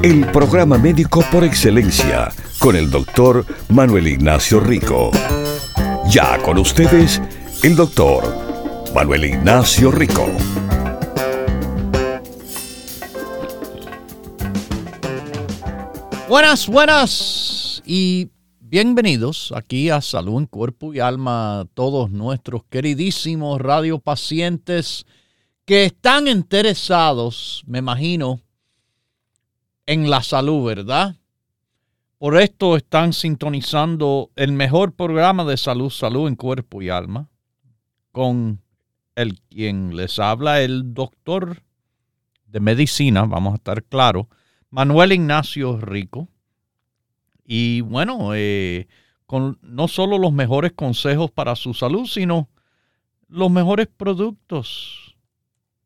El programa médico por excelencia con el doctor Manuel Ignacio Rico. Ya con ustedes, el doctor Manuel Ignacio Rico. Buenas, buenas y bienvenidos aquí a Salud en Cuerpo y Alma, todos nuestros queridísimos radiopacientes que están interesados, me imagino, en la salud, ¿verdad? Por esto están sintonizando el mejor programa de salud, salud en cuerpo y alma, con el quien les habla, el doctor de medicina, vamos a estar claros, Manuel Ignacio Rico. Y bueno, eh, con no solo los mejores consejos para su salud, sino los mejores productos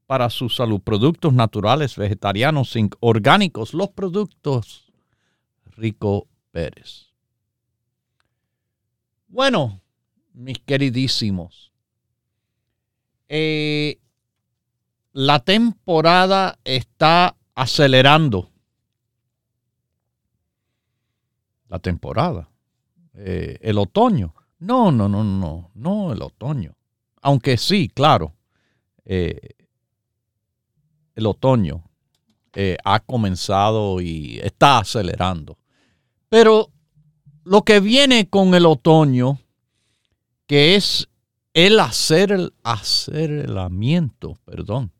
para su salud, productos naturales, vegetarianos, orgánicos, los productos Rico Pérez. Bueno, mis queridísimos, eh, la temporada está acelerando. La temporada. Eh, el otoño. No, no, no, no, no el otoño. Aunque sí, claro, eh, el otoño ha comenzado y está acelerando. Pero lo que viene con el otoño, que es el hacer el aceleramiento, perdón,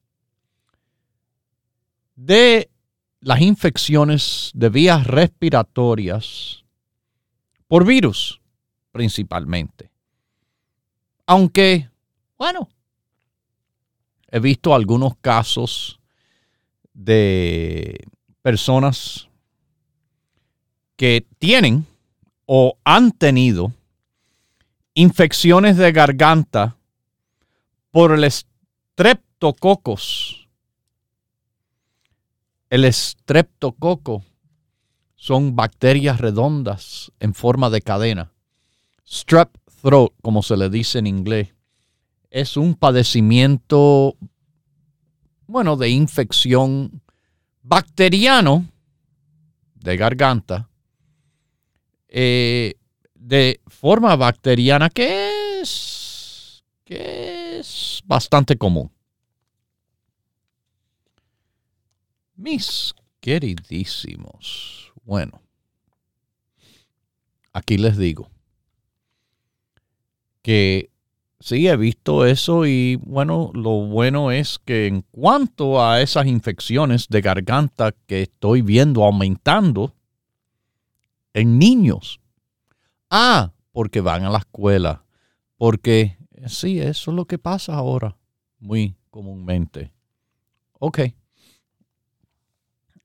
de las infecciones de vías respiratorias por virus principalmente. Aunque, bueno, he visto algunos casos de personas que tienen o han tenido infecciones de garganta por el streptococos. El streptococo son bacterias redondas en forma de cadena. Strep throat, como se le dice en inglés, es un padecimiento, bueno, de infección bacteriano de garganta eh, de forma bacteriana que es, que es bastante común. Mis queridísimos, bueno, aquí les digo que sí he visto eso y bueno, lo bueno es que en cuanto a esas infecciones de garganta que estoy viendo aumentando, en niños. Ah, porque van a la escuela. Porque sí, eso es lo que pasa ahora, muy comúnmente. Ok.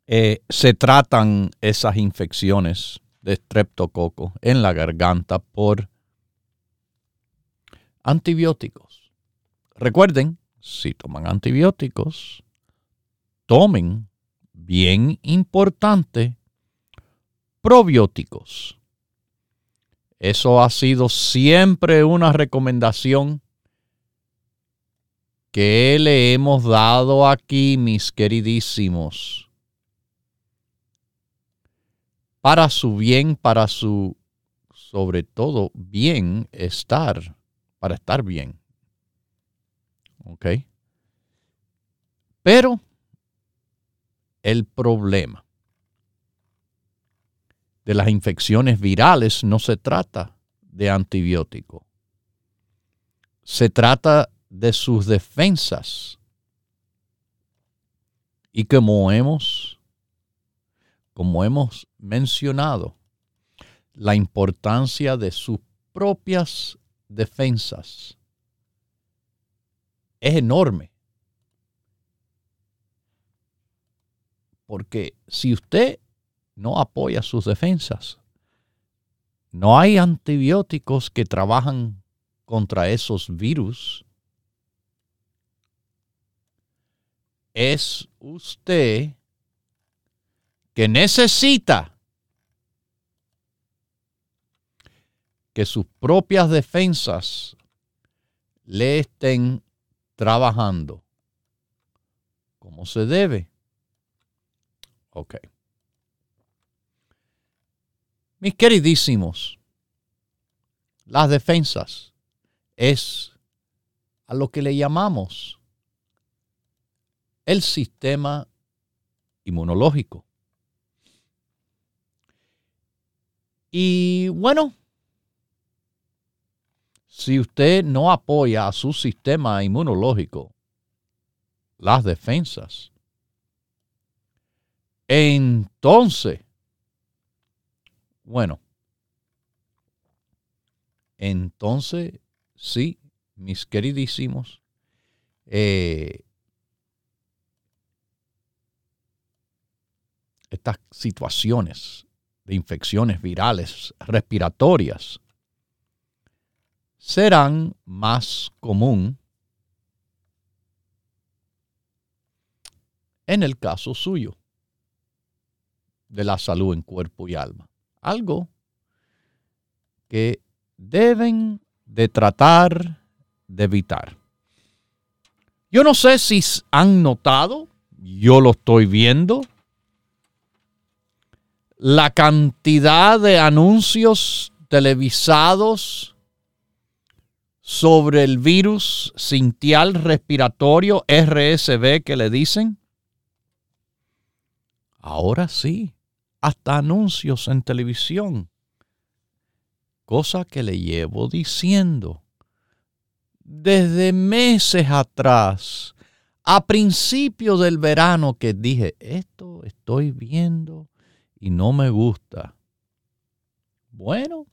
Eh, se tratan esas infecciones de streptococo en la garganta por antibióticos. Recuerden, si toman antibióticos, tomen, bien importante, probióticos. Eso ha sido siempre una recomendación que le hemos dado aquí, mis queridísimos, para su bien, para su, sobre todo, bien estar, para estar bien. ¿Ok? Pero el problema de las infecciones virales no se trata de antibiótico. Se trata de sus defensas. Y como hemos, como hemos mencionado, la importancia de sus propias defensas es enorme. Porque si usted no apoya sus defensas, no hay antibióticos que trabajan contra esos virus. Es usted que necesita que sus propias defensas le estén trabajando como se debe. Ok. Mis queridísimos, las defensas es a lo que le llamamos el sistema inmunológico. Y bueno, si usted no apoya a su sistema inmunológico, las defensas, entonces, bueno, entonces sí, mis queridísimos, eh, estas situaciones de infecciones virales respiratorias serán más común en el caso suyo de la salud en cuerpo y alma. Algo que deben de tratar de evitar. Yo no sé si han notado, yo lo estoy viendo, la cantidad de anuncios televisados sobre el virus sintial respiratorio RSV que le dicen. Ahora sí, hasta anuncios en televisión. Cosa que le llevo diciendo desde meses atrás, a principios del verano que dije, esto estoy viendo y no me gusta. Bueno,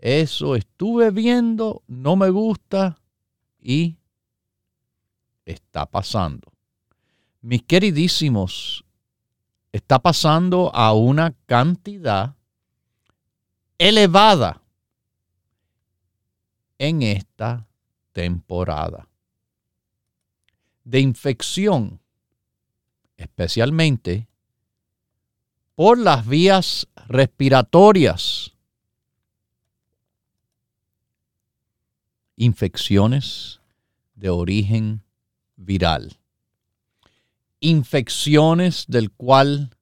eso estuve viendo, no me gusta y está pasando. Mis queridísimos, está pasando a una cantidad elevada en esta temporada de infección, especialmente por las vías respiratorias. Infecciones de origen viral. Infecciones del cual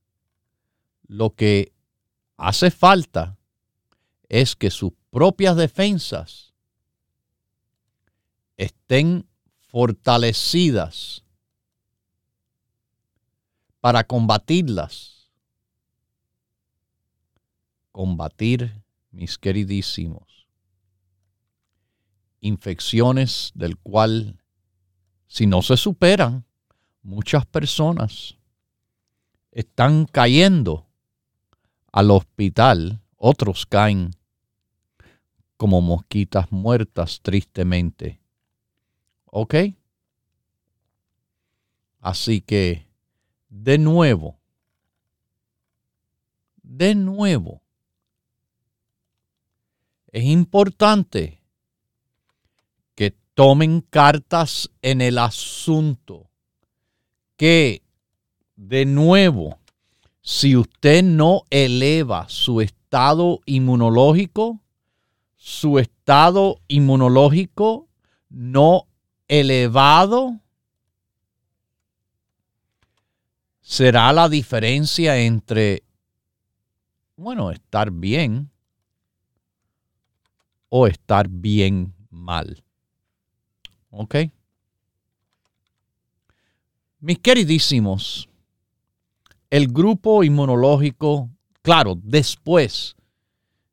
lo que hace falta es que sus propias defensas estén fortalecidas para combatirlas combatir, mis queridísimos, infecciones del cual, si no se superan, muchas personas están cayendo al hospital, otros caen como mosquitas muertas tristemente. ¿Ok? Así que, de nuevo, de nuevo, es importante tomen cartas en el asunto, que de nuevo, si usted no eleva su estado inmunológico, su estado inmunológico no elevado, será la diferencia entre, bueno, estar bien o estar bien mal. ¿Ok? Mis queridísimos, el grupo inmunológico, claro, después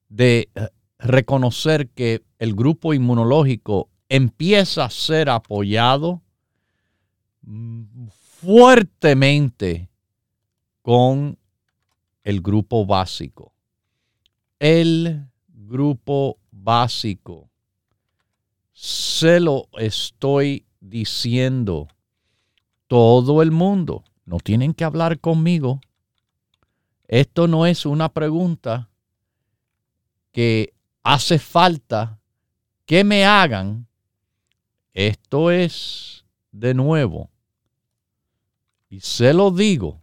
de eh, reconocer que el grupo inmunológico empieza a ser apoyado mm, fuertemente con el grupo básico. El grupo básico. Se lo estoy diciendo. Todo el mundo. No tienen que hablar conmigo. Esto no es una pregunta. que hace falta que me hagan, esto es de nuevo, y se lo digo,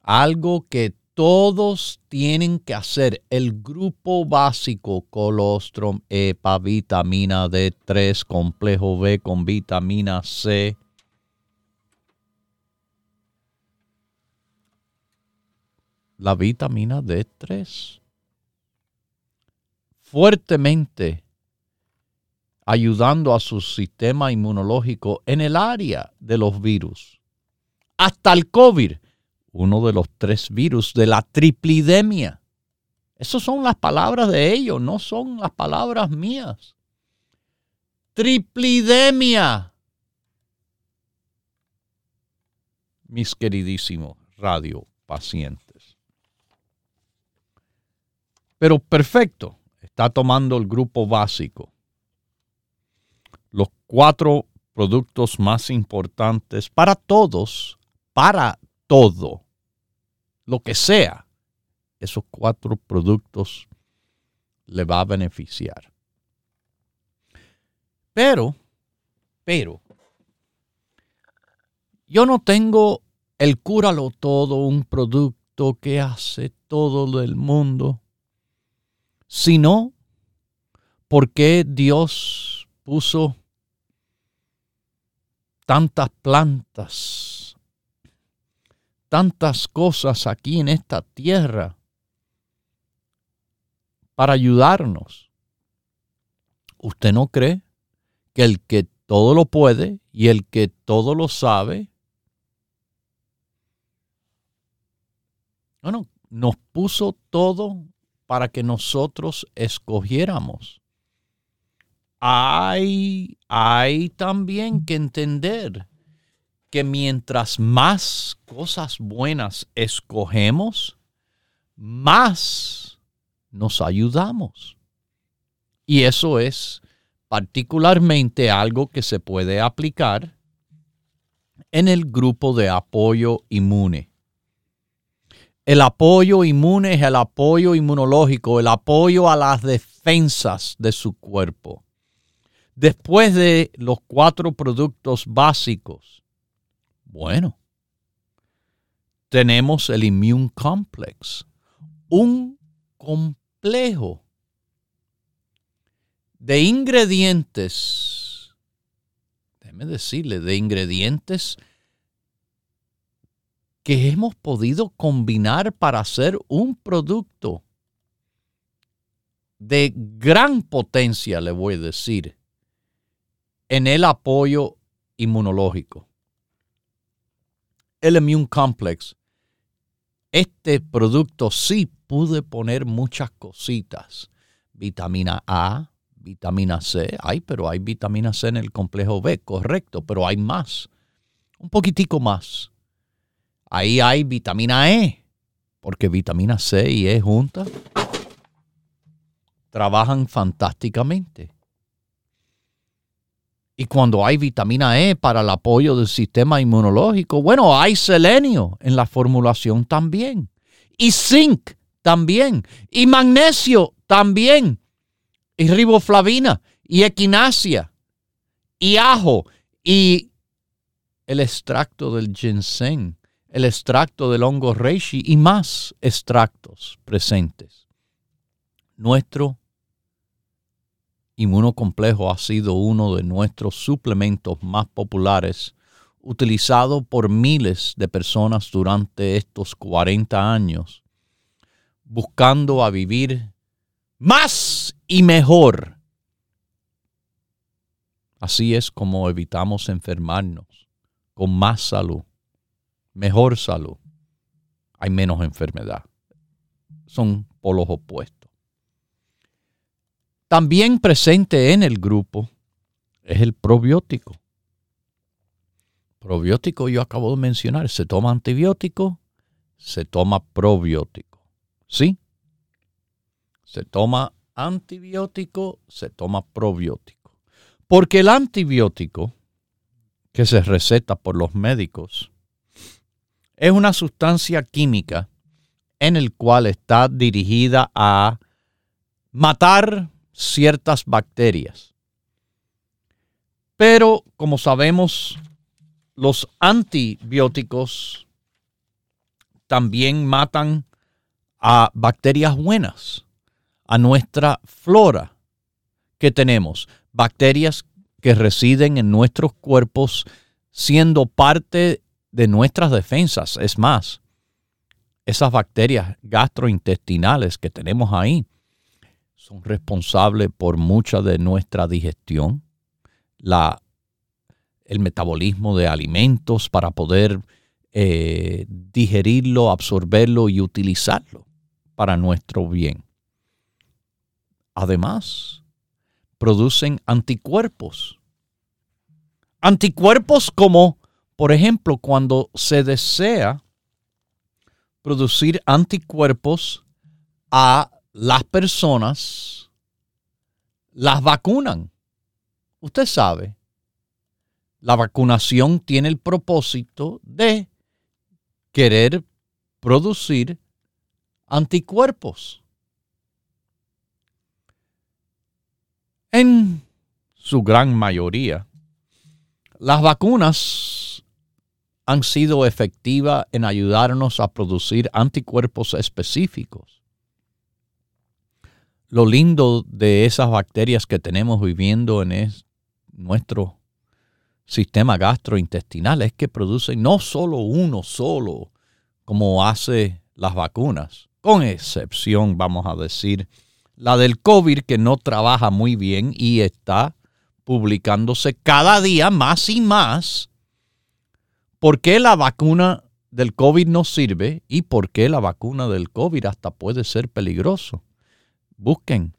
algo que todos tienen que hacer. El grupo básico, colostrum, EPA, vitamina D3, complejo B con vitamina C. La vitamina D3 fuertemente ayudando a su sistema inmunológico en el área de los virus. Hasta el COVID uno de los tres virus de la triplidemia. Esas son las palabras de ellos, no son las palabras mías. Triplidemia. Mis queridísimos radio pacientes. Pero perfecto, está tomando el grupo básico. Los cuatro productos más importantes para todos, para todo lo que sea, esos cuatro productos le va a beneficiar. Pero, pero, yo no tengo el cúralo todo, un producto que hace todo el mundo, sino porque Dios puso tantas plantas tantas cosas aquí en esta tierra para ayudarnos. ¿Usted no cree que el que todo lo puede y el que todo lo sabe, bueno, nos puso todo para que nosotros escogiéramos? Hay, hay también que entender que mientras más cosas buenas escogemos, más nos ayudamos. Y eso es particularmente algo que se puede aplicar en el grupo de apoyo inmune. El apoyo inmune es el apoyo inmunológico, el apoyo a las defensas de su cuerpo. Después de los cuatro productos básicos, bueno, tenemos el Immune Complex, un complejo de ingredientes, déjeme decirle, de ingredientes que hemos podido combinar para hacer un producto de gran potencia, le voy a decir, en el apoyo inmunológico el Immune Complex, este producto sí pude poner muchas cositas. Vitamina A, vitamina C, hay, pero hay vitamina C en el complejo B, correcto, pero hay más, un poquitico más. Ahí hay vitamina E, porque vitamina C y E juntas trabajan fantásticamente. Y cuando hay vitamina E para el apoyo del sistema inmunológico, bueno, hay selenio en la formulación también. Y zinc también. Y magnesio también. Y riboflavina. Y equinacia. Y ajo. Y el extracto del ginseng. El extracto del hongo reishi. Y más extractos presentes. Nuestro Inmunocomplejo ha sido uno de nuestros suplementos más populares, utilizado por miles de personas durante estos 40 años, buscando a vivir más y mejor. Así es como evitamos enfermarnos, con más salud, mejor salud. Hay menos enfermedad. Son polos opuestos. También presente en el grupo es el probiótico. Probiótico yo acabo de mencionar, se toma antibiótico, se toma probiótico. ¿Sí? Se toma antibiótico, se toma probiótico. Porque el antibiótico que se receta por los médicos es una sustancia química en el cual está dirigida a matar ciertas bacterias. Pero como sabemos, los antibióticos también matan a bacterias buenas, a nuestra flora que tenemos, bacterias que residen en nuestros cuerpos siendo parte de nuestras defensas. Es más, esas bacterias gastrointestinales que tenemos ahí son responsables por mucha de nuestra digestión, la, el metabolismo de alimentos para poder eh, digerirlo, absorberlo y utilizarlo para nuestro bien. Además, producen anticuerpos. Anticuerpos como, por ejemplo, cuando se desea producir anticuerpos a las personas, las vacunan. Usted sabe, la vacunación tiene el propósito de querer producir anticuerpos. En su gran mayoría, las vacunas han sido efectivas en ayudarnos a producir anticuerpos específicos. Lo lindo de esas bacterias que tenemos viviendo en nuestro sistema gastrointestinal es que producen no solo uno solo, como hace las vacunas, con excepción, vamos a decir, la del COVID que no trabaja muy bien y está publicándose cada día más y más. ¿Por qué la vacuna del COVID no sirve y por qué la vacuna del COVID hasta puede ser peligroso? Busquen.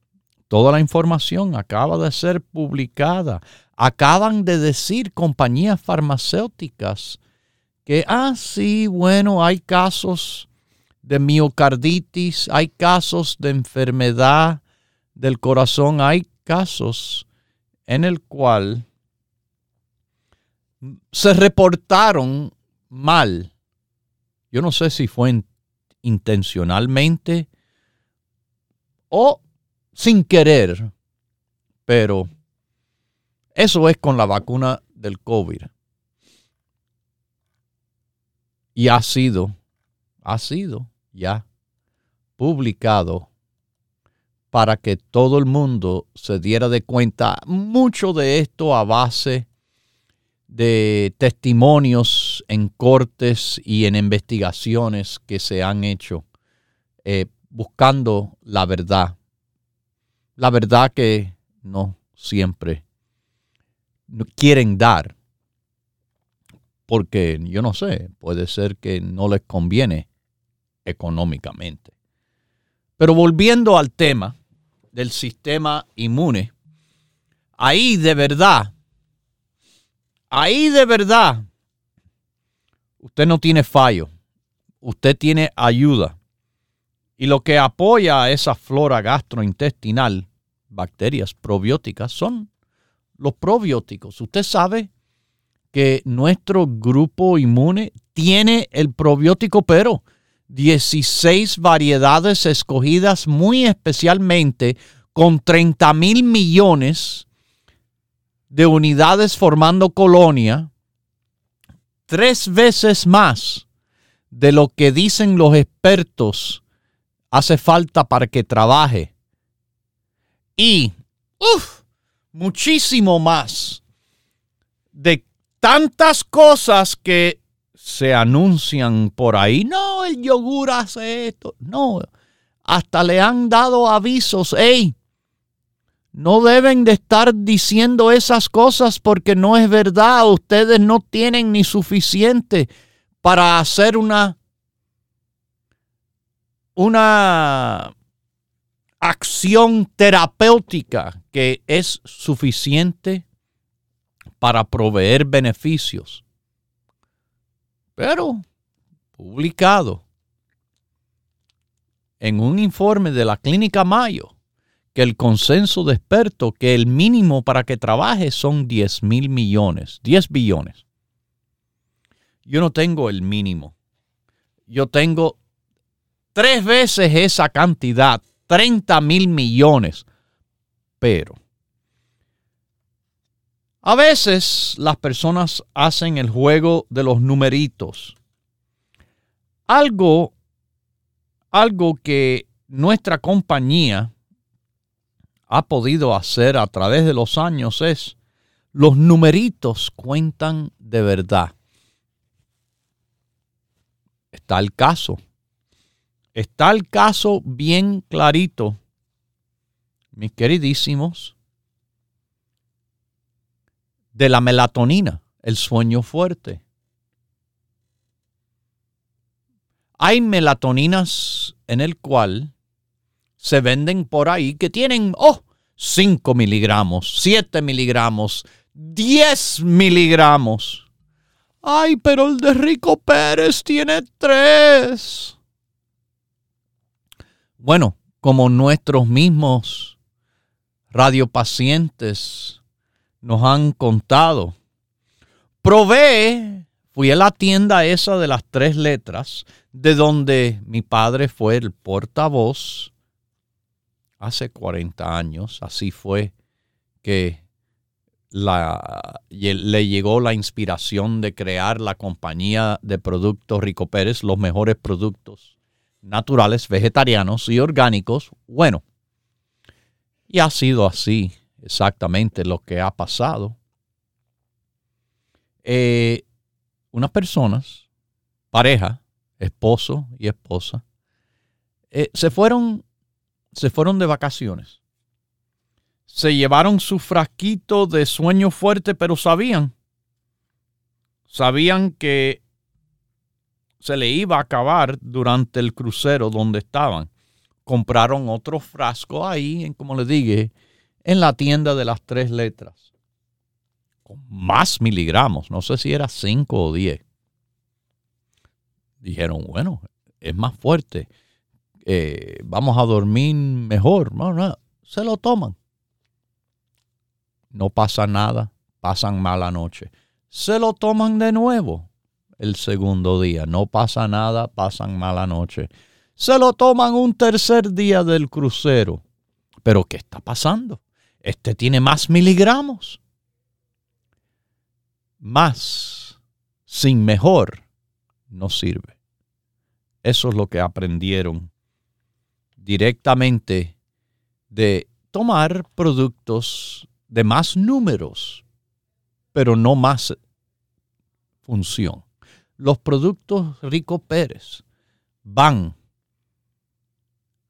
Toda la información acaba de ser publicada. Acaban de decir compañías farmacéuticas que, ah, sí, bueno, hay casos de miocarditis, hay casos de enfermedad del corazón, hay casos en el cual se reportaron mal. Yo no sé si fue intencionalmente o sin querer, pero eso es con la vacuna del COVID. Y ha sido, ha sido ya publicado para que todo el mundo se diera de cuenta. Mucho de esto a base de testimonios en cortes y en investigaciones que se han hecho eh, buscando la verdad. La verdad que no siempre quieren dar. Porque yo no sé, puede ser que no les conviene económicamente. Pero volviendo al tema del sistema inmune, ahí de verdad, ahí de verdad, usted no tiene fallo, usted tiene ayuda. Y lo que apoya a esa flora gastrointestinal, bacterias probióticas, son los probióticos. Usted sabe que nuestro grupo inmune tiene el probiótico, pero 16 variedades escogidas muy especialmente con 30 mil millones de unidades formando colonia, tres veces más de lo que dicen los expertos hace falta para que trabaje. Y, uff, muchísimo más de tantas cosas que se anuncian por ahí, no, el yogur hace esto. No, hasta le han dado avisos, hey, no deben de estar diciendo esas cosas porque no es verdad. Ustedes no tienen ni suficiente para hacer una, una acción terapéutica que es suficiente para proveer beneficios pero publicado en un informe de la Clínica Mayo que el consenso de expertos que el mínimo para que trabaje son 10 mil millones, 10 billones. Yo no tengo el mínimo. Yo tengo tres veces esa cantidad, 30 mil millones. Pero a veces las personas hacen el juego de los numeritos. Algo, algo que nuestra compañía ha podido hacer a través de los años es los numeritos cuentan de verdad. Está el caso. Está el caso bien clarito, mis queridísimos, de la melatonina, el sueño fuerte. Hay melatoninas en el cual se venden por ahí que tienen, oh, 5 miligramos, 7 miligramos, 10 miligramos. Ay, pero el de Rico Pérez tiene 3. Bueno, como nuestros mismos radiopacientes nos han contado, probé, fui a la tienda esa de las tres letras, de donde mi padre fue el portavoz hace 40 años, así fue que la, le llegó la inspiración de crear la compañía de productos Rico Pérez, los mejores productos naturales, vegetarianos y orgánicos. Bueno, y ha sido así exactamente lo que ha pasado. Eh, unas personas, pareja, esposo y esposa, eh, se fueron se fueron de vacaciones. Se llevaron su frasquito de sueño fuerte, pero sabían, sabían que se le iba a acabar durante el crucero donde estaban. Compraron otro frasco ahí, como les dije, en la tienda de las tres letras. Con más miligramos, no sé si era cinco o diez. Dijeron, bueno, es más fuerte eh, vamos a dormir mejor. No, no, se lo toman. No pasa nada, pasan mala noche. Se lo toman de nuevo el segundo día. No pasa nada, pasan mala noche. Se lo toman un tercer día del crucero. Pero ¿qué está pasando? Este tiene más miligramos. Más sin mejor no sirve. Eso es lo que aprendieron directamente de tomar productos de más números, pero no más función. Los productos Rico Pérez van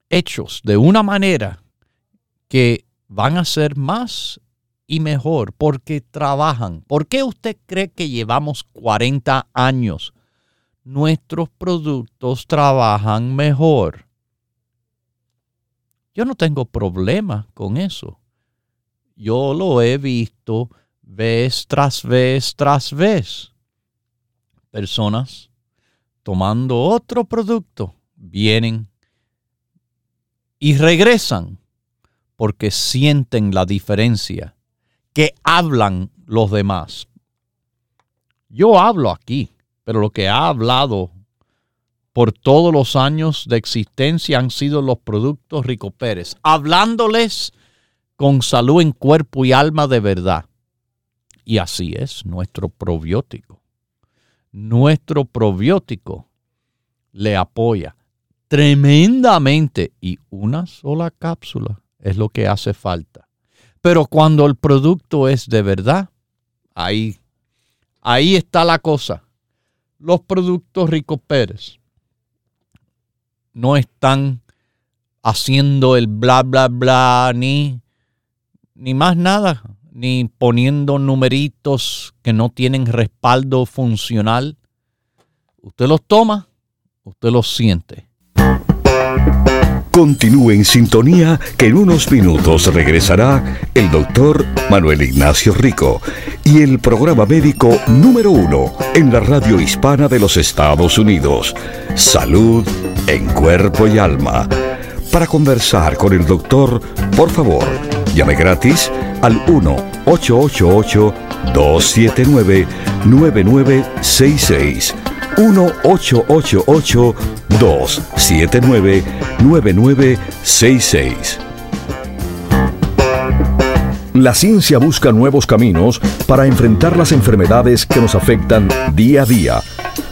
hechos de una manera que van a ser más y mejor porque trabajan. ¿Por qué usted cree que llevamos 40 años? Nuestros productos trabajan mejor yo no tengo problema con eso. Yo lo he visto vez tras vez tras vez. Personas tomando otro producto vienen y regresan porque sienten la diferencia que hablan los demás. Yo hablo aquí, pero lo que ha hablado por todos los años de existencia han sido los productos Rico Pérez, hablándoles con salud en cuerpo y alma de verdad. Y así es nuestro probiótico. Nuestro probiótico le apoya tremendamente y una sola cápsula es lo que hace falta. Pero cuando el producto es de verdad, ahí, ahí está la cosa. Los productos Rico Pérez no están haciendo el bla, bla, bla, ni, ni más nada, ni poniendo numeritos que no tienen respaldo funcional. Usted los toma, usted los siente. Continúe en sintonía que en unos minutos regresará el doctor Manuel Ignacio Rico y el programa médico número uno en la radio hispana de los Estados Unidos. Salud en cuerpo y alma. Para conversar con el doctor, por favor, llame gratis al 1-888-279-9966. 1-888 279-9966. La ciencia busca nuevos caminos para enfrentar las enfermedades que nos afectan día a día.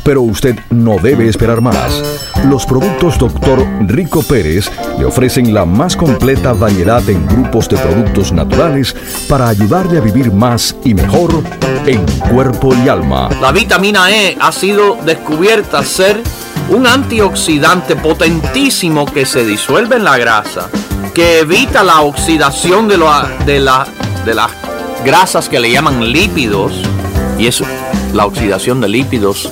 Pero usted no debe esperar más. Los productos Dr. Rico Pérez le ofrecen la más completa variedad en grupos de productos naturales para ayudarle a vivir más y mejor en cuerpo y alma. La vitamina E ha sido descubierta ser un antioxidante potentísimo que se disuelve en la grasa, que evita la oxidación de, de, la, de las grasas que le llaman lípidos, y eso, la oxidación de lípidos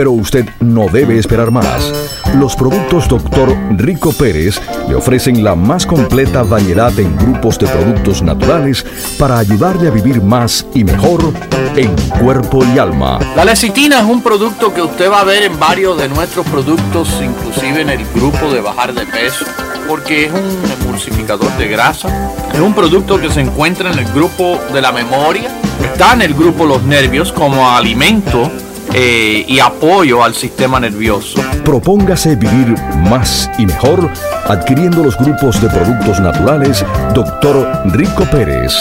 pero usted no debe esperar más. Los productos Dr. Rico Pérez le ofrecen la más completa variedad en grupos de productos naturales para ayudarle a vivir más y mejor en cuerpo y alma. La lecitina es un producto que usted va a ver en varios de nuestros productos, inclusive en el grupo de bajar de peso, porque es un emulsificador de grasa. Es un producto que se encuentra en el grupo de la memoria, está en el grupo los nervios como alimento eh, y apoyo al sistema nervioso. Propóngase vivir más y mejor adquiriendo los grupos de productos naturales Dr. Rico Pérez.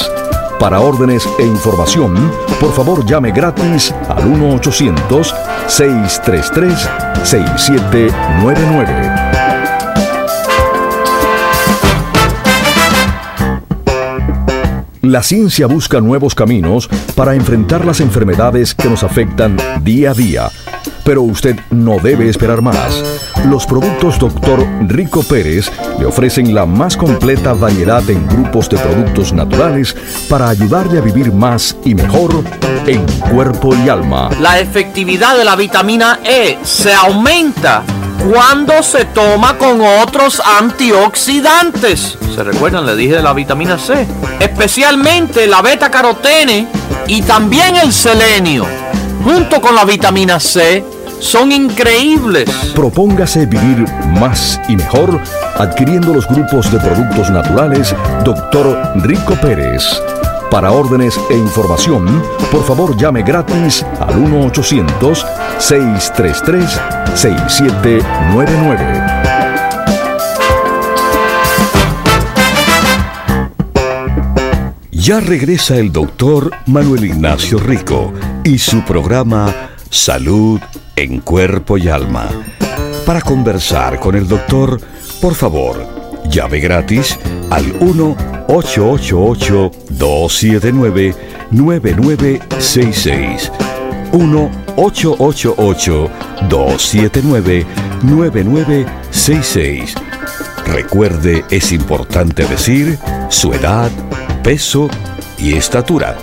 Para órdenes e información, por favor llame gratis al 1-800-633-6799. La ciencia busca nuevos caminos para enfrentar las enfermedades que nos afectan día a día. Pero usted no debe esperar más. Los productos Dr. Rico Pérez le ofrecen la más completa variedad en grupos de productos naturales para ayudarle a vivir más y mejor en cuerpo y alma. La efectividad de la vitamina E se aumenta cuando se toma con otros antioxidantes. ¿Se recuerdan? Le dije de la vitamina C. Especialmente la beta carotene y también el selenio. Junto con la vitamina C son increíbles. Propóngase vivir más y mejor adquiriendo los grupos de productos naturales Dr. Rico Pérez. Para órdenes e información, por favor llame gratis al 1-800-633-6799. Ya regresa el doctor Manuel Ignacio Rico y su programa Salud en Cuerpo y Alma. Para conversar con el doctor, por favor, llame gratis al 1-888-279-9966. 1-888-279-9966. Recuerde, es importante decir su edad, peso y estatura.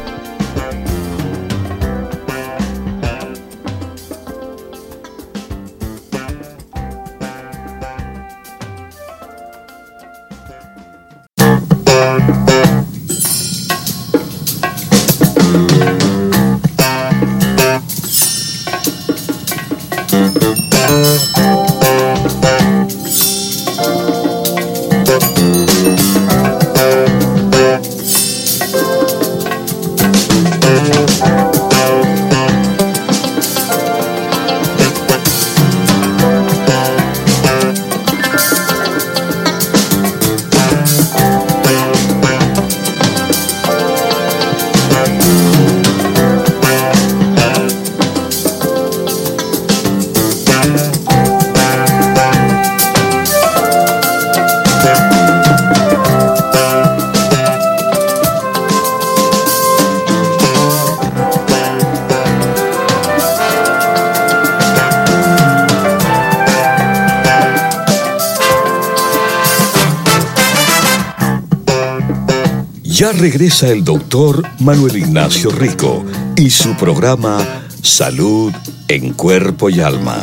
Regresa el doctor Manuel Ignacio Rico y su programa Salud en Cuerpo y Alma.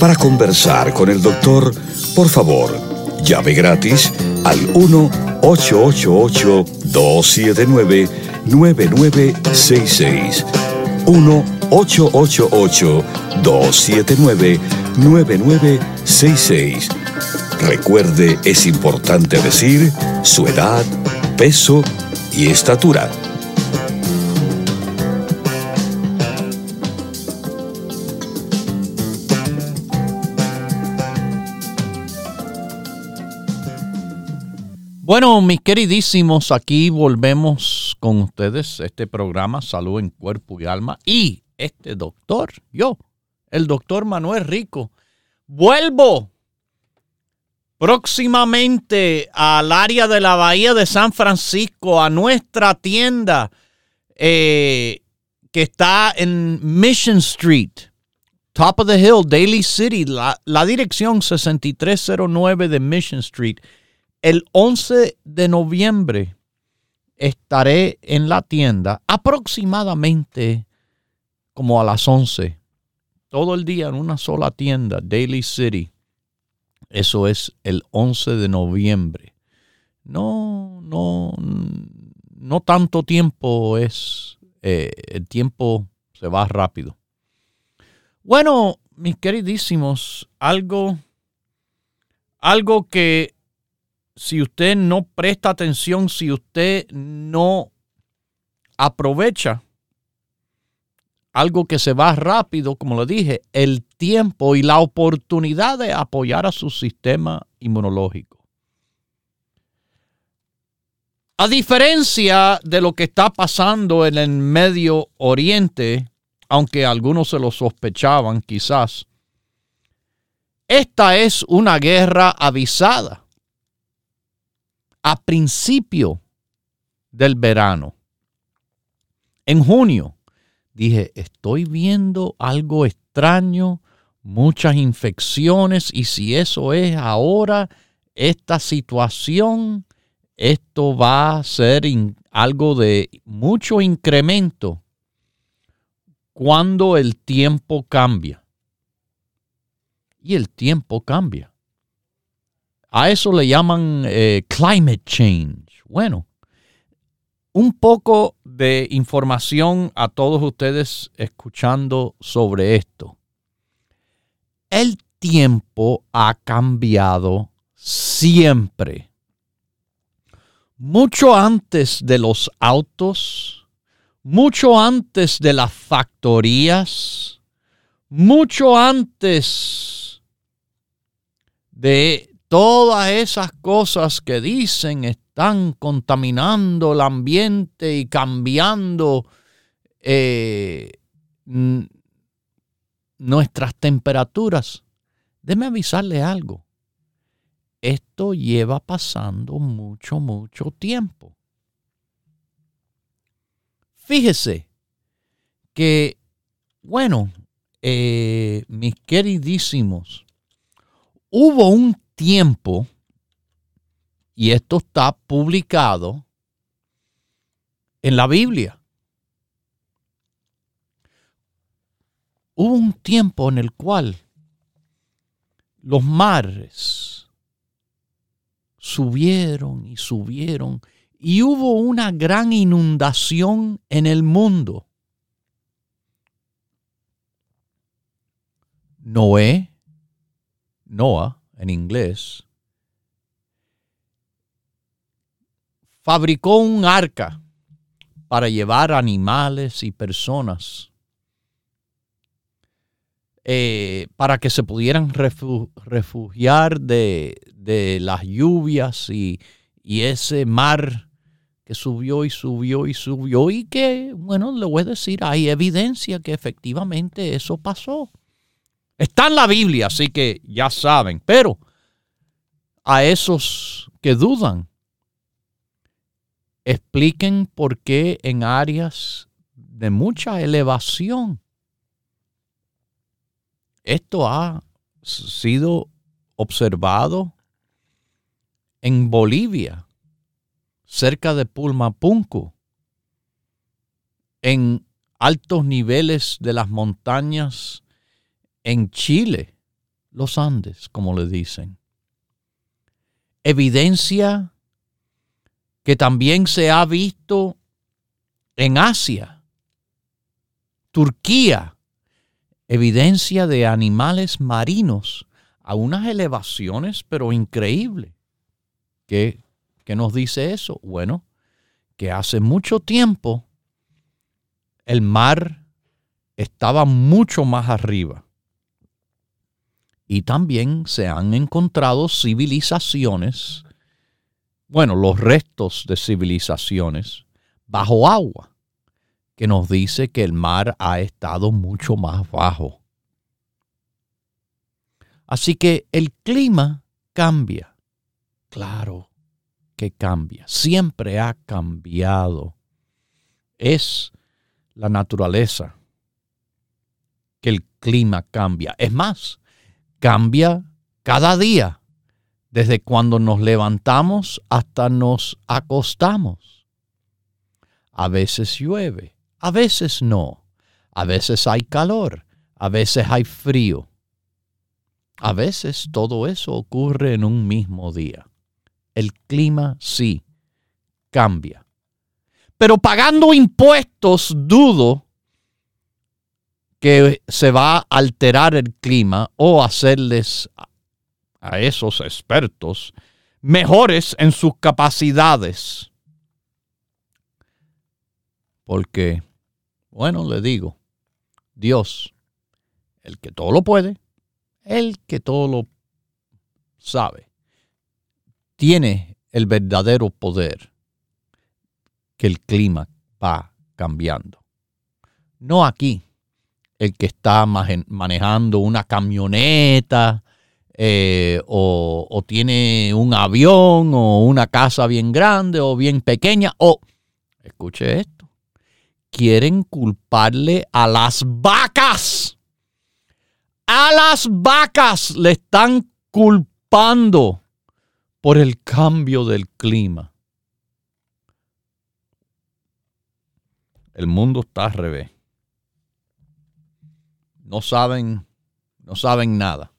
Para conversar con el doctor, por favor, llame gratis al 1-888-279-9966. 1-888-279-9966. Recuerde, es importante decir su edad, peso y estatura. Bueno, mis queridísimos, aquí volvemos con ustedes este programa Salud en Cuerpo y Alma y este doctor, yo, el doctor Manuel Rico, vuelvo próximamente al área de la Bahía de San Francisco, a nuestra tienda eh, que está en Mission Street, Top of the Hill, Daly City, la, dirección 6309 de Mission Street. El 11 de noviembre estaré en la tienda aproximadamente como a las 11. Todo el día en una sola tienda, Daily City. Eso es el 11 de noviembre. No, no, no tanto tiempo es. Eh, el tiempo se va rápido. Bueno, mis queridísimos, algo, algo que si usted no presta atención, si usted no aprovecha algo que se va rápido, como lo dije, el tiempo y la oportunidad de apoyar a su sistema inmunológico. A diferencia de lo que está pasando en el Medio Oriente, aunque algunos se lo sospechaban quizás, esta es una guerra avisada a principio del verano. En junio dije, estoy viendo algo extraño, muchas infecciones y si eso es ahora, esta situación, esto va a ser algo de mucho incremento cuando el tiempo cambia. Y el tiempo cambia. A eso le llaman eh, climate change. Bueno, un poco de información a todos ustedes escuchando sobre esto. El tiempo ha cambiado siempre. Mucho antes de los autos, mucho antes de las factorías, mucho antes de todas esas cosas que dicen están contaminando el ambiente y cambiando eh, nuestras temperaturas. Déme avisarle algo. Esto lleva pasando mucho, mucho tiempo. Fíjese que, bueno, eh, mis queridísimos, hubo un tiempo, y esto está publicado en la Biblia. Hubo un tiempo en el cual los mares subieron y subieron y hubo una gran inundación en el mundo. Noé, Noah, en inglés, fabricó un arca para llevar animales y personas eh, para que se pudieran refugiar de, las lluvias y, y, ese mar que subió y subió y subió y que, bueno, le voy a decir, hay evidencia que efectivamente eso pasó. Está en la Biblia, así que ya saben. Pero a esos que dudan, expliquen por qué en áreas de mucha elevación esto ha sido observado en Bolivia, cerca de Pulmapunco, en altos niveles de las montañas en Chile, los Andes, como le dicen. Evidencia que también se ha visto en Asia, Turquía, evidencia de animales marinos a unas elevaciones, pero increíbles. ¿Qué, ¿Qué, nos dice eso? Bueno, que hace mucho tiempo el mar estaba mucho más arriba. Y también se han encontrado civilizaciones, bueno, los restos de civilizaciones bajo agua, que nos dice que el mar ha estado mucho más bajo. Así que el clima cambia. Claro que cambia. Siempre ha cambiado. Es la naturaleza que el clima cambia. Es más, cambia cada día, desde cuando nos levantamos hasta nos acostamos. A veces llueve, a veces no, a veces hay calor, a veces hay frío. A veces todo eso ocurre en un mismo día. El clima sí cambia. Pero pagando impuestos dudo que se va a alterar el clima o hacerles a esos expertos mejores en sus capacidades. Porque, bueno, le digo, Dios, el que todo lo puede, el que todo lo sabe, tiene el verdadero poder que el clima va cambiando. No aquí, el que está manejando una camioneta eh, o, o, tiene un avión o una casa bien grande o bien pequeña o, escuche esto, quieren culparle a las vacas. A las vacas le están culpando por el cambio del clima. El mundo está al revés no saben, no saben nada,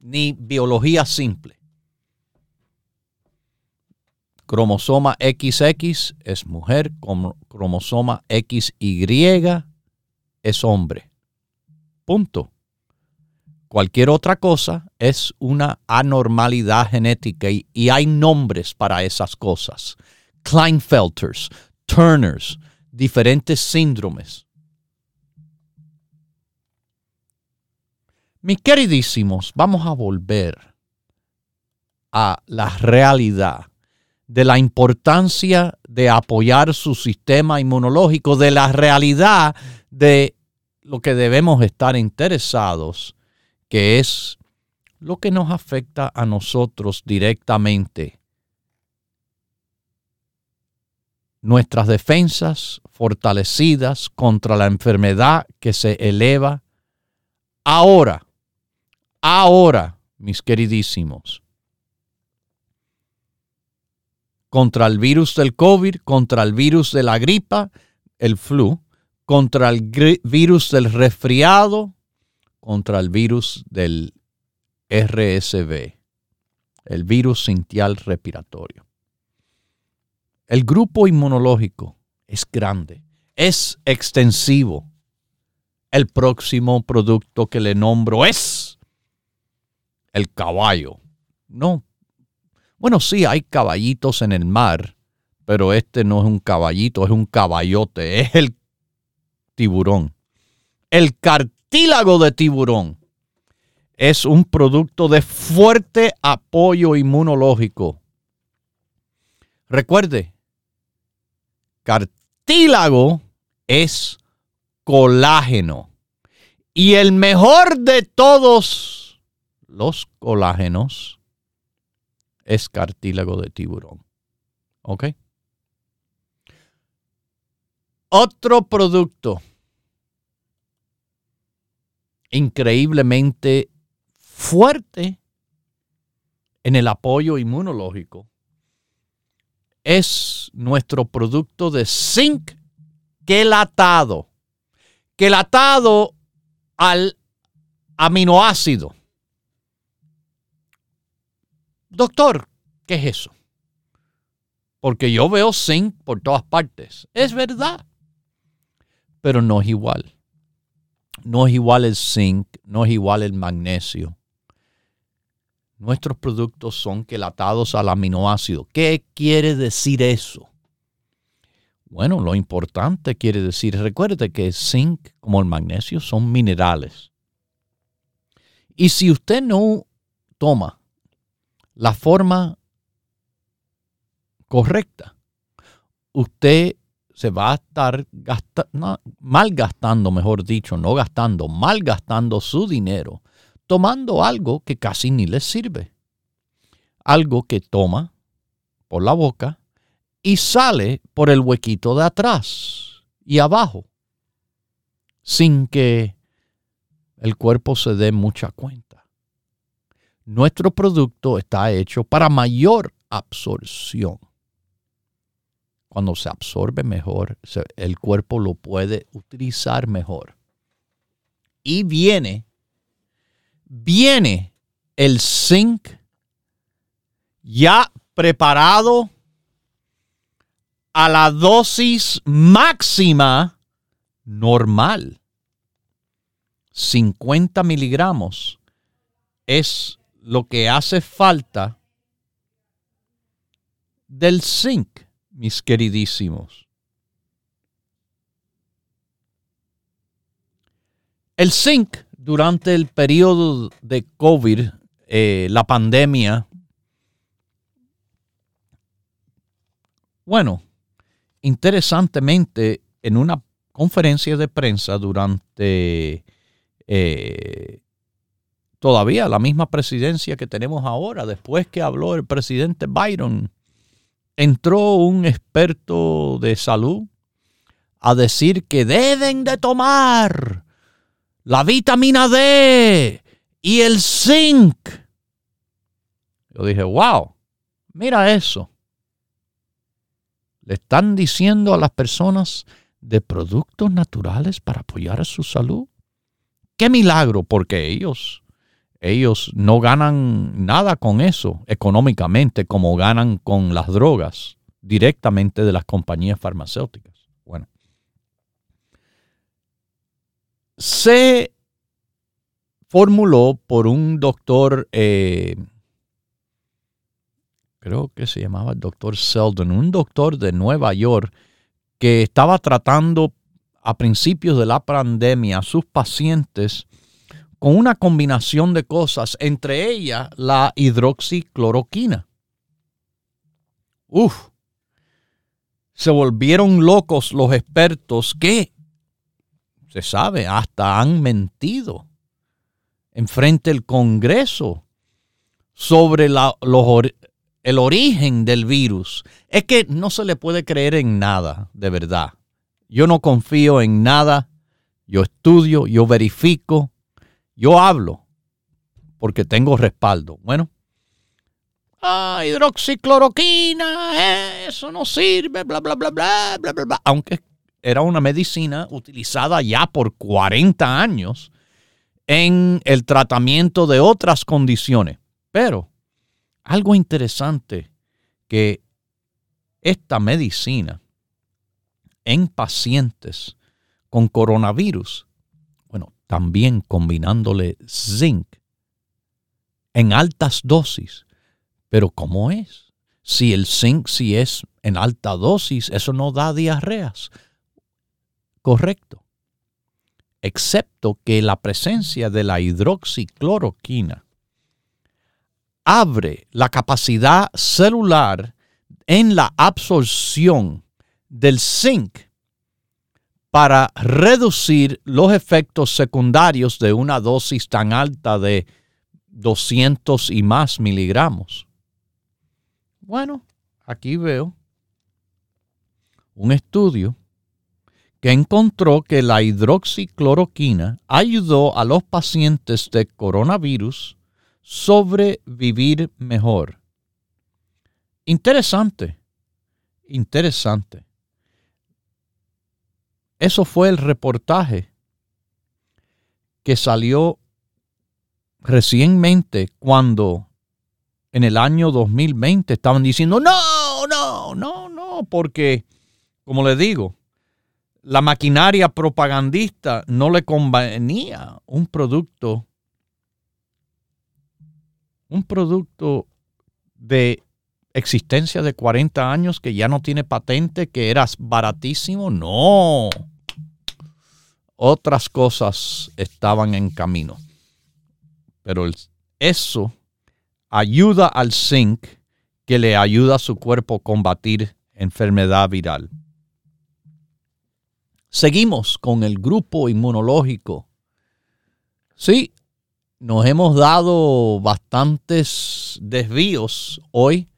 ni biología simple. Cromosoma XX es mujer, cromosoma XY es hombre. Punto. Cualquier otra cosa es una anormalidad genética y, hay nombres para esas cosas. Kleinfelters, Turners, diferentes síndromes. Mis queridísimos, vamos a volver a la realidad de la importancia de apoyar su sistema inmunológico, de la realidad de lo que debemos estar interesados, que es lo que nos afecta a nosotros directamente. Nuestras defensas fortalecidas contra la enfermedad que se eleva ahora ahora, mis queridísimos, contra el virus del COVID, contra el virus de la gripa, el flu, contra el virus del resfriado, contra el virus del RSV, el virus sintial respiratorio. El grupo inmunológico es grande, es extensivo. El próximo producto que le nombro es el caballo. No. Bueno, sí, hay caballitos en el mar, pero este no es un caballito, es un caballote, es el tiburón. El cartílago de tiburón es un producto de fuerte apoyo inmunológico. Recuerde, cartílago es colágeno. Y el mejor de todos los colágenos es cartílago de tiburón. ¿Ok? Otro producto increíblemente fuerte en el apoyo inmunológico es nuestro producto de zinc quelatado. Quelatado al aminoácido doctor, ¿qué es eso? Porque yo veo zinc por todas partes. Es verdad. Pero no es igual. No es igual el zinc, no es igual el magnesio. Nuestros productos son quelatados al aminoácido. ¿Qué quiere decir eso? Bueno, lo importante quiere decir, recuerde que zinc como el magnesio son minerales. Y si usted no toma la forma correcta, usted se va a estar gastando, malgastando, mejor dicho, no gastando, malgastando su dinero, tomando algo que casi ni le sirve. Algo que toma por la boca y sale por el huequito de atrás y abajo, sin que el cuerpo se dé mucha cuenta. Nuestro producto está hecho para mayor absorción. Cuando se absorbe mejor, el cuerpo lo puede utilizar mejor. Y viene, viene el zinc ya preparado a la dosis máxima normal. 50 miligramos es lo que hace falta del zinc, mis queridísimos. El zinc durante el periodo de COVID, eh, la pandemia, bueno, interesantemente, en una conferencia de prensa durante eh, todavía la misma presidencia que tenemos ahora, después que habló el presidente Biden, entró un experto de salud a decir que deben de tomar la vitamina D y el zinc. Yo dije, wow, mira eso. Le están diciendo a las personas de productos naturales para apoyar su salud. Qué milagro, porque ellos, ellos no ganan nada con eso económicamente como ganan con las drogas directamente de las compañías farmacéuticas. Bueno, se formuló por un doctor, eh, creo que se llamaba el doctor Seldon, un doctor de Nueva York que estaba tratando a principios de la pandemia a sus pacientes con una combinación de cosas, entre ellas la hidroxicloroquina. Uf, se volvieron locos los expertos que, se sabe, hasta han mentido enfrente del Congreso sobre el origen del virus. Es que no se le puede creer en nada, de verdad. Yo no confío en nada. Yo estudio, yo verifico, yo hablo porque tengo respaldo. Bueno, ah, hidroxicloroquina, eso no sirve, bla, bla, bla, bla, bla, bla, bla. Aunque era una medicina utilizada ya por 40 años en el tratamiento de otras condiciones. Pero algo interesante que esta medicina en pacientes con coronavirus, también combinándole zinc en altas dosis. Pero ¿cómo es? Si el zinc si es en alta dosis, eso no da diarreas. Correcto. Excepto que la presencia de la hidroxicloroquina abre la capacidad celular en la absorción del zinc para reducir los efectos secundarios de una dosis tan alta de 200 y más miligramos. Bueno, aquí veo un estudio que encontró que la hidroxicloroquina ayudó a los pacientes de coronavirus sobrevivir mejor. Interesante, interesante. Eso fue el reportaje que salió recientemente cuando en el año 2020 estaban diciendo, no, no, no, no, porque, como les digo, la maquinaria propagandista no le convenía un producto, un producto de existencia de 40 años que ya no tiene patente, que era baratísimo. No. Otras cosas estaban en camino. Pero eso ayuda al zinc que le ayuda a su cuerpo a combatir enfermedad viral. Seguimos con el grupo inmunológico. Sí, nos hemos dado bastantes desvíos hoy,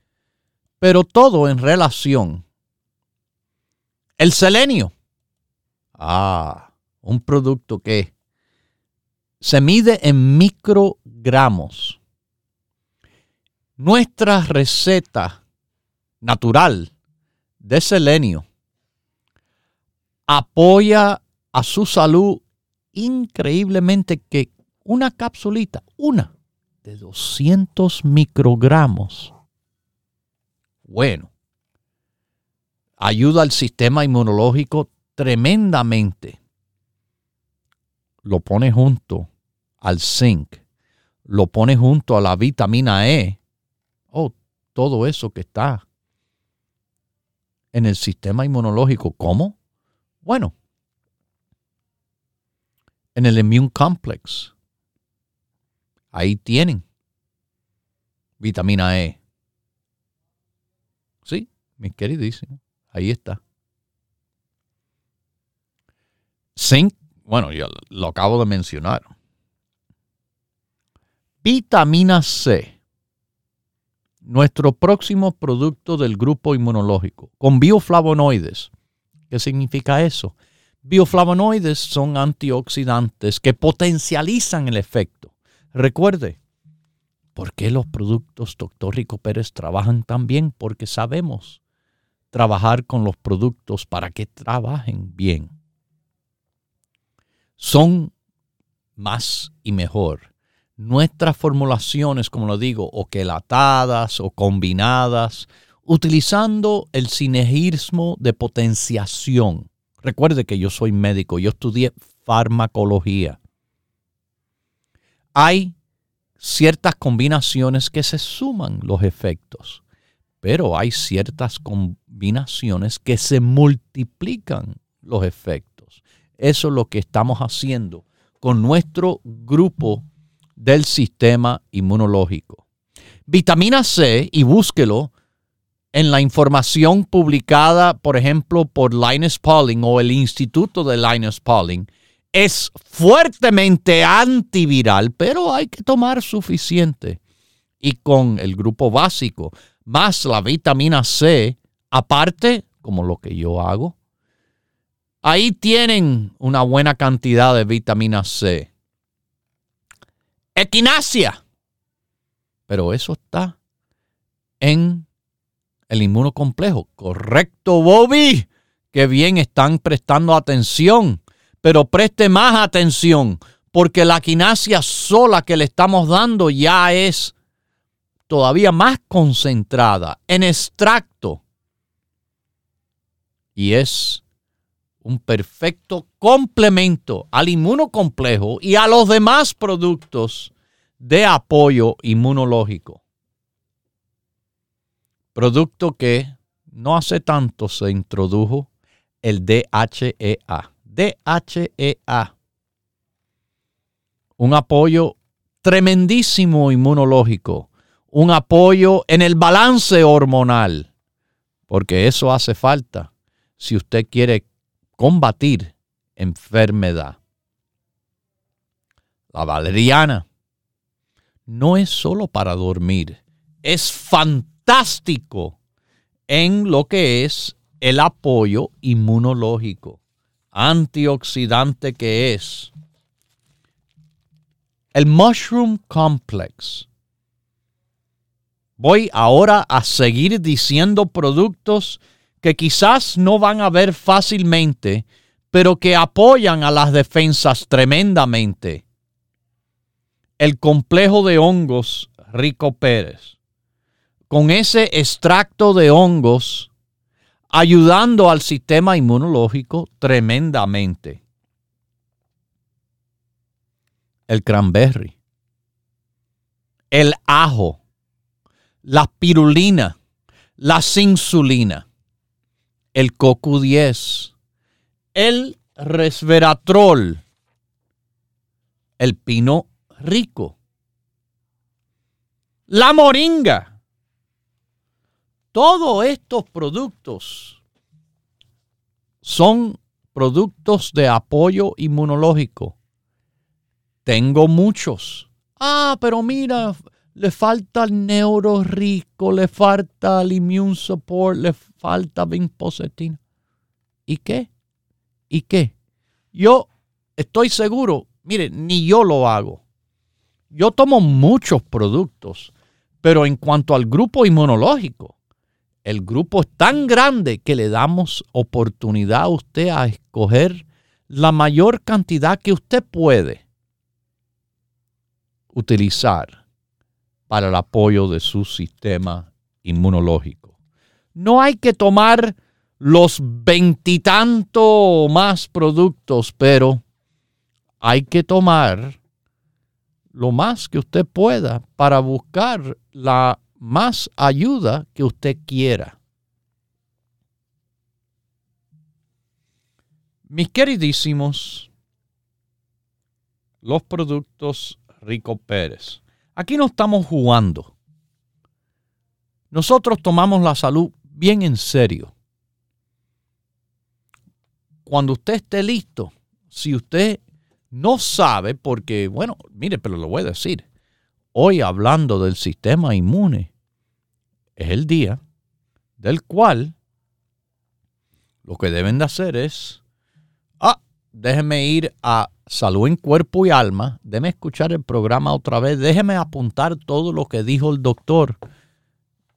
pero todo en relación. El selenio. Ah, un producto que se mide en microgramos. Nuestra receta natural de selenio apoya a su salud increíblemente que una capsulita, una de 200 microgramos, bueno, ayuda al sistema inmunológico tremendamente. Lo pone junto al zinc, lo pone junto a la vitamina E, oh, todo eso que está en el sistema inmunológico. ¿Cómo? Bueno, en el Immune Complex, ahí tienen vitamina E. Mi queridísimo, ahí está. Zinc, bueno, ya lo acabo de mencionar. Vitamina C, nuestro próximo producto del grupo inmunológico, con bioflavonoides ¿Qué significa eso? Bioflavonoides son antioxidantes que potencializan el efecto. Recuerde, ¿por qué los productos Dr. Rico Pérez trabajan tan bien? Porque sabemos trabajar con los productos para que trabajen bien. Son más y mejor. Nuestras formulaciones, como lo digo, o quelatadas o combinadas utilizando el sinergismo de potenciación. Recuerde que yo soy médico, yo estudié farmacología. Hay ciertas combinaciones que se suman los efectos, pero hay ciertas combinaciones que se multiplican los efectos. Eso es lo que estamos haciendo con nuestro grupo del sistema inmunológico. Vitamina C, y búsquelo, en la información publicada, por ejemplo, por Linus Pauling o el Instituto de Linus Pauling, es fuertemente antiviral, pero hay que tomar suficiente. Y con el grupo básico, más la vitamina C, aparte, como lo que yo hago, ahí tienen una buena cantidad de vitamina C. Equinacia. Pero eso está en el inmunocomplejo. Correcto, Bobby. Qué bien están prestando atención. Pero preste más atención, porque la quinasia sola que le estamos dando ya es todavía más concentrada en extracto. Y es un perfecto complemento al inmunocomplejo y a los demás productos de apoyo inmunológico producto que no hace tanto se introdujo el DHEA. DHEA, un apoyo tremendísimo inmunológico, un apoyo en el balance hormonal, porque eso hace falta si usted quiere combatir enfermedad. La valeriana no es solo para dormir, es fantástico en lo que es el apoyo inmunológico, antioxidante que es. El Mushroom Complex. Voy ahora a seguir diciendo productos que quizás no van a ver fácilmente, pero que apoyan a las defensas tremendamente. El complejo de hongos Rico Pérez con ese extracto de hongos, ayudando al sistema inmunológico tremendamente. El cranberry, el ajo, la pirulina, la insulina, el CoQ10, el resveratrol, el pino rico, la moringa. Todos estos productos son productos de apoyo inmunológico. Tengo muchos. Ah, pero mira, le falta el neuro rico, le falta el immune support, le falta vinpocetina. ¿Y qué? ¿Y qué? Yo estoy seguro, mire, ni yo lo hago. Yo tomo muchos productos, pero en cuanto al grupo inmunológico, el grupo es tan grande que le damos oportunidad a usted a escoger la mayor cantidad que usted puede utilizar para el apoyo de su sistema inmunológico. No hay que tomar los veintitantos más productos, pero hay que tomar lo más que usted pueda para buscar la más ayuda que usted quiera. Mis queridísimos, los productos Rico Pérez. Aquí no estamos jugando. Nosotros tomamos la salud bien en serio cuando usted esté listo, si usted no sabe, porque, bueno, mire, pero lo voy a decir, hoy hablando del sistema inmune, es el día del cual lo que deben de hacer es, ah, déjeme ir a salud en cuerpo y alma, déjeme escuchar el programa otra vez, déjeme apuntar todo lo que dijo el doctor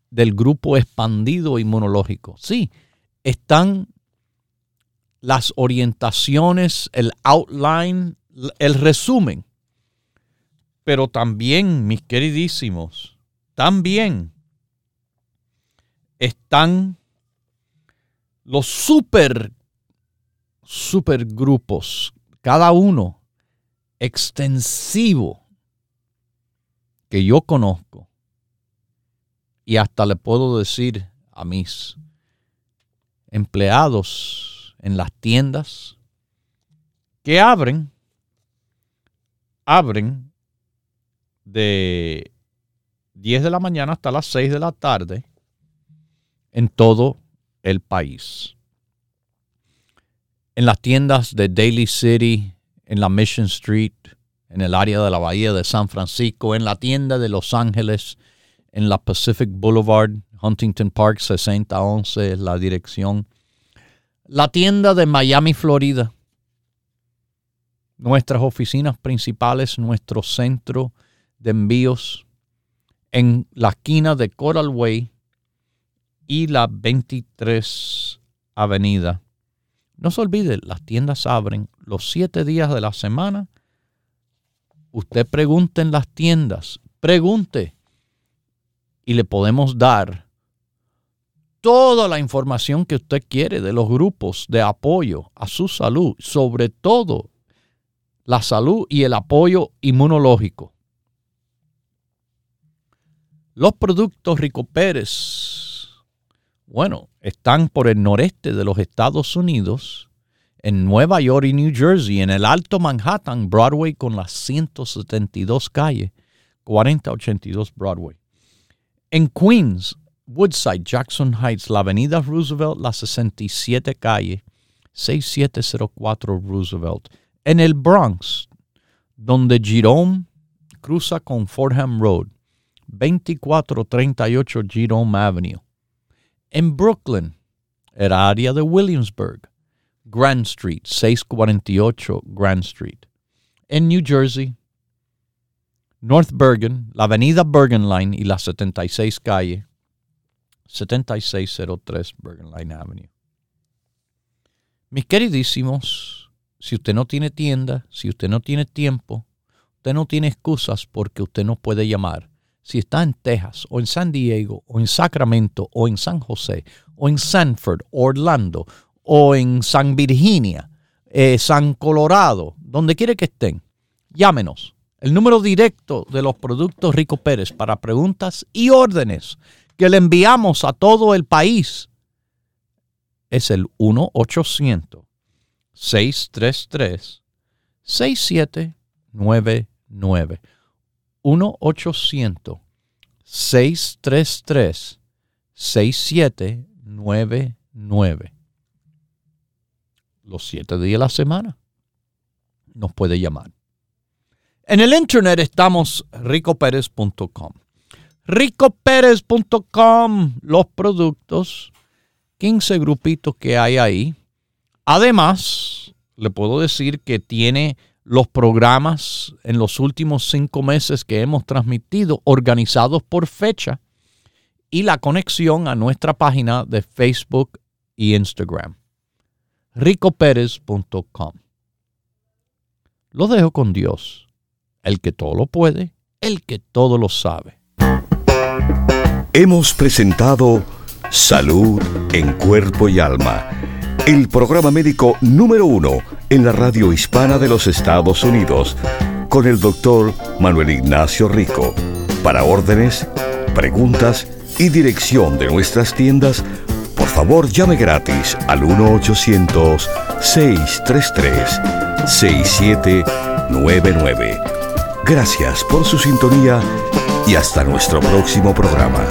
del grupo expandido inmunológico. Sí, están las orientaciones, el outline, el resumen. Pero también, mis queridísimos, también están los super, super grupos, cada uno extensivo que yo conozco. Y hasta le puedo decir a mis empleados en las tiendas que abren, abren de 10 de la mañana hasta las 6 de la tarde en todo el país. En las tiendas de Daily City, en la Mission Street, en el área de la Bahía de San Francisco, en la tienda de Los Ángeles, en la Pacific Boulevard, Huntington Park 6011 es la dirección la tienda de Miami, Florida, nuestras oficinas principales, nuestro centro de envíos en la esquina de Coral Way y la 23 Avenida. No se olvide, las tiendas abren los siete días de la semana. Usted pregunte en las tiendas, pregunte y le podemos dar toda la información que usted quiere de los grupos de apoyo a su salud, sobre todo la salud y el apoyo inmunológico. Los productos Rico Pérez, bueno, están por el noreste de los Estados Unidos, en Nueva York y New Jersey, en el Alto Manhattan, Broadway con las 172 calles, 4082 Broadway. En Queens, Woodside, Jackson Heights, la Avenida Roosevelt, la 67 calle, 6704 Roosevelt. En el Bronx, donde Jerome cruza con Fordham Road, 2438 Jerome Avenue. En Brooklyn, el área de Williamsburg, Grand Street, 648 Grand Street. En New Jersey, North Bergen, la avenida Bergen Line y la 76 calle, 7603 Bergen Line Avenue. Mis queridísimos, si usted no tiene tienda, si usted no tiene tiempo, usted no tiene excusas porque usted no puede llamar si está en Texas o en San Diego o en Sacramento o en San José o en Sanford, Orlando o en San Virginia, eh, San Colorado, donde quiere que estén, llámenos. El número directo de los productos Rico Pérez para preguntas y órdenes que le enviamos a todo el país es el 1-800-633-6799. 1-800-633-6799. Los siete días de la semana nos puede llamar. En el internet estamos ricopérez.com. ricopérez.com, los productos, 15 grupitos que hay ahí. Además, le puedo decir que tiene los programas en los últimos cinco meses que hemos transmitido organizados por fecha y la conexión a nuestra página de Facebook y Instagram. ricopérez.com. Lo dejo con Dios, el que todo lo puede, el que todo lo sabe. Hemos presentado Salud en Cuerpo y Alma, el programa médico número uno en la radio hispana de los Estados Unidos, con el doctor Manuel Ignacio Rico. Para órdenes, preguntas y dirección de nuestras tiendas, por favor llame gratis al 1-800-633-6799. Gracias por su sintonía y hasta nuestro próximo programa.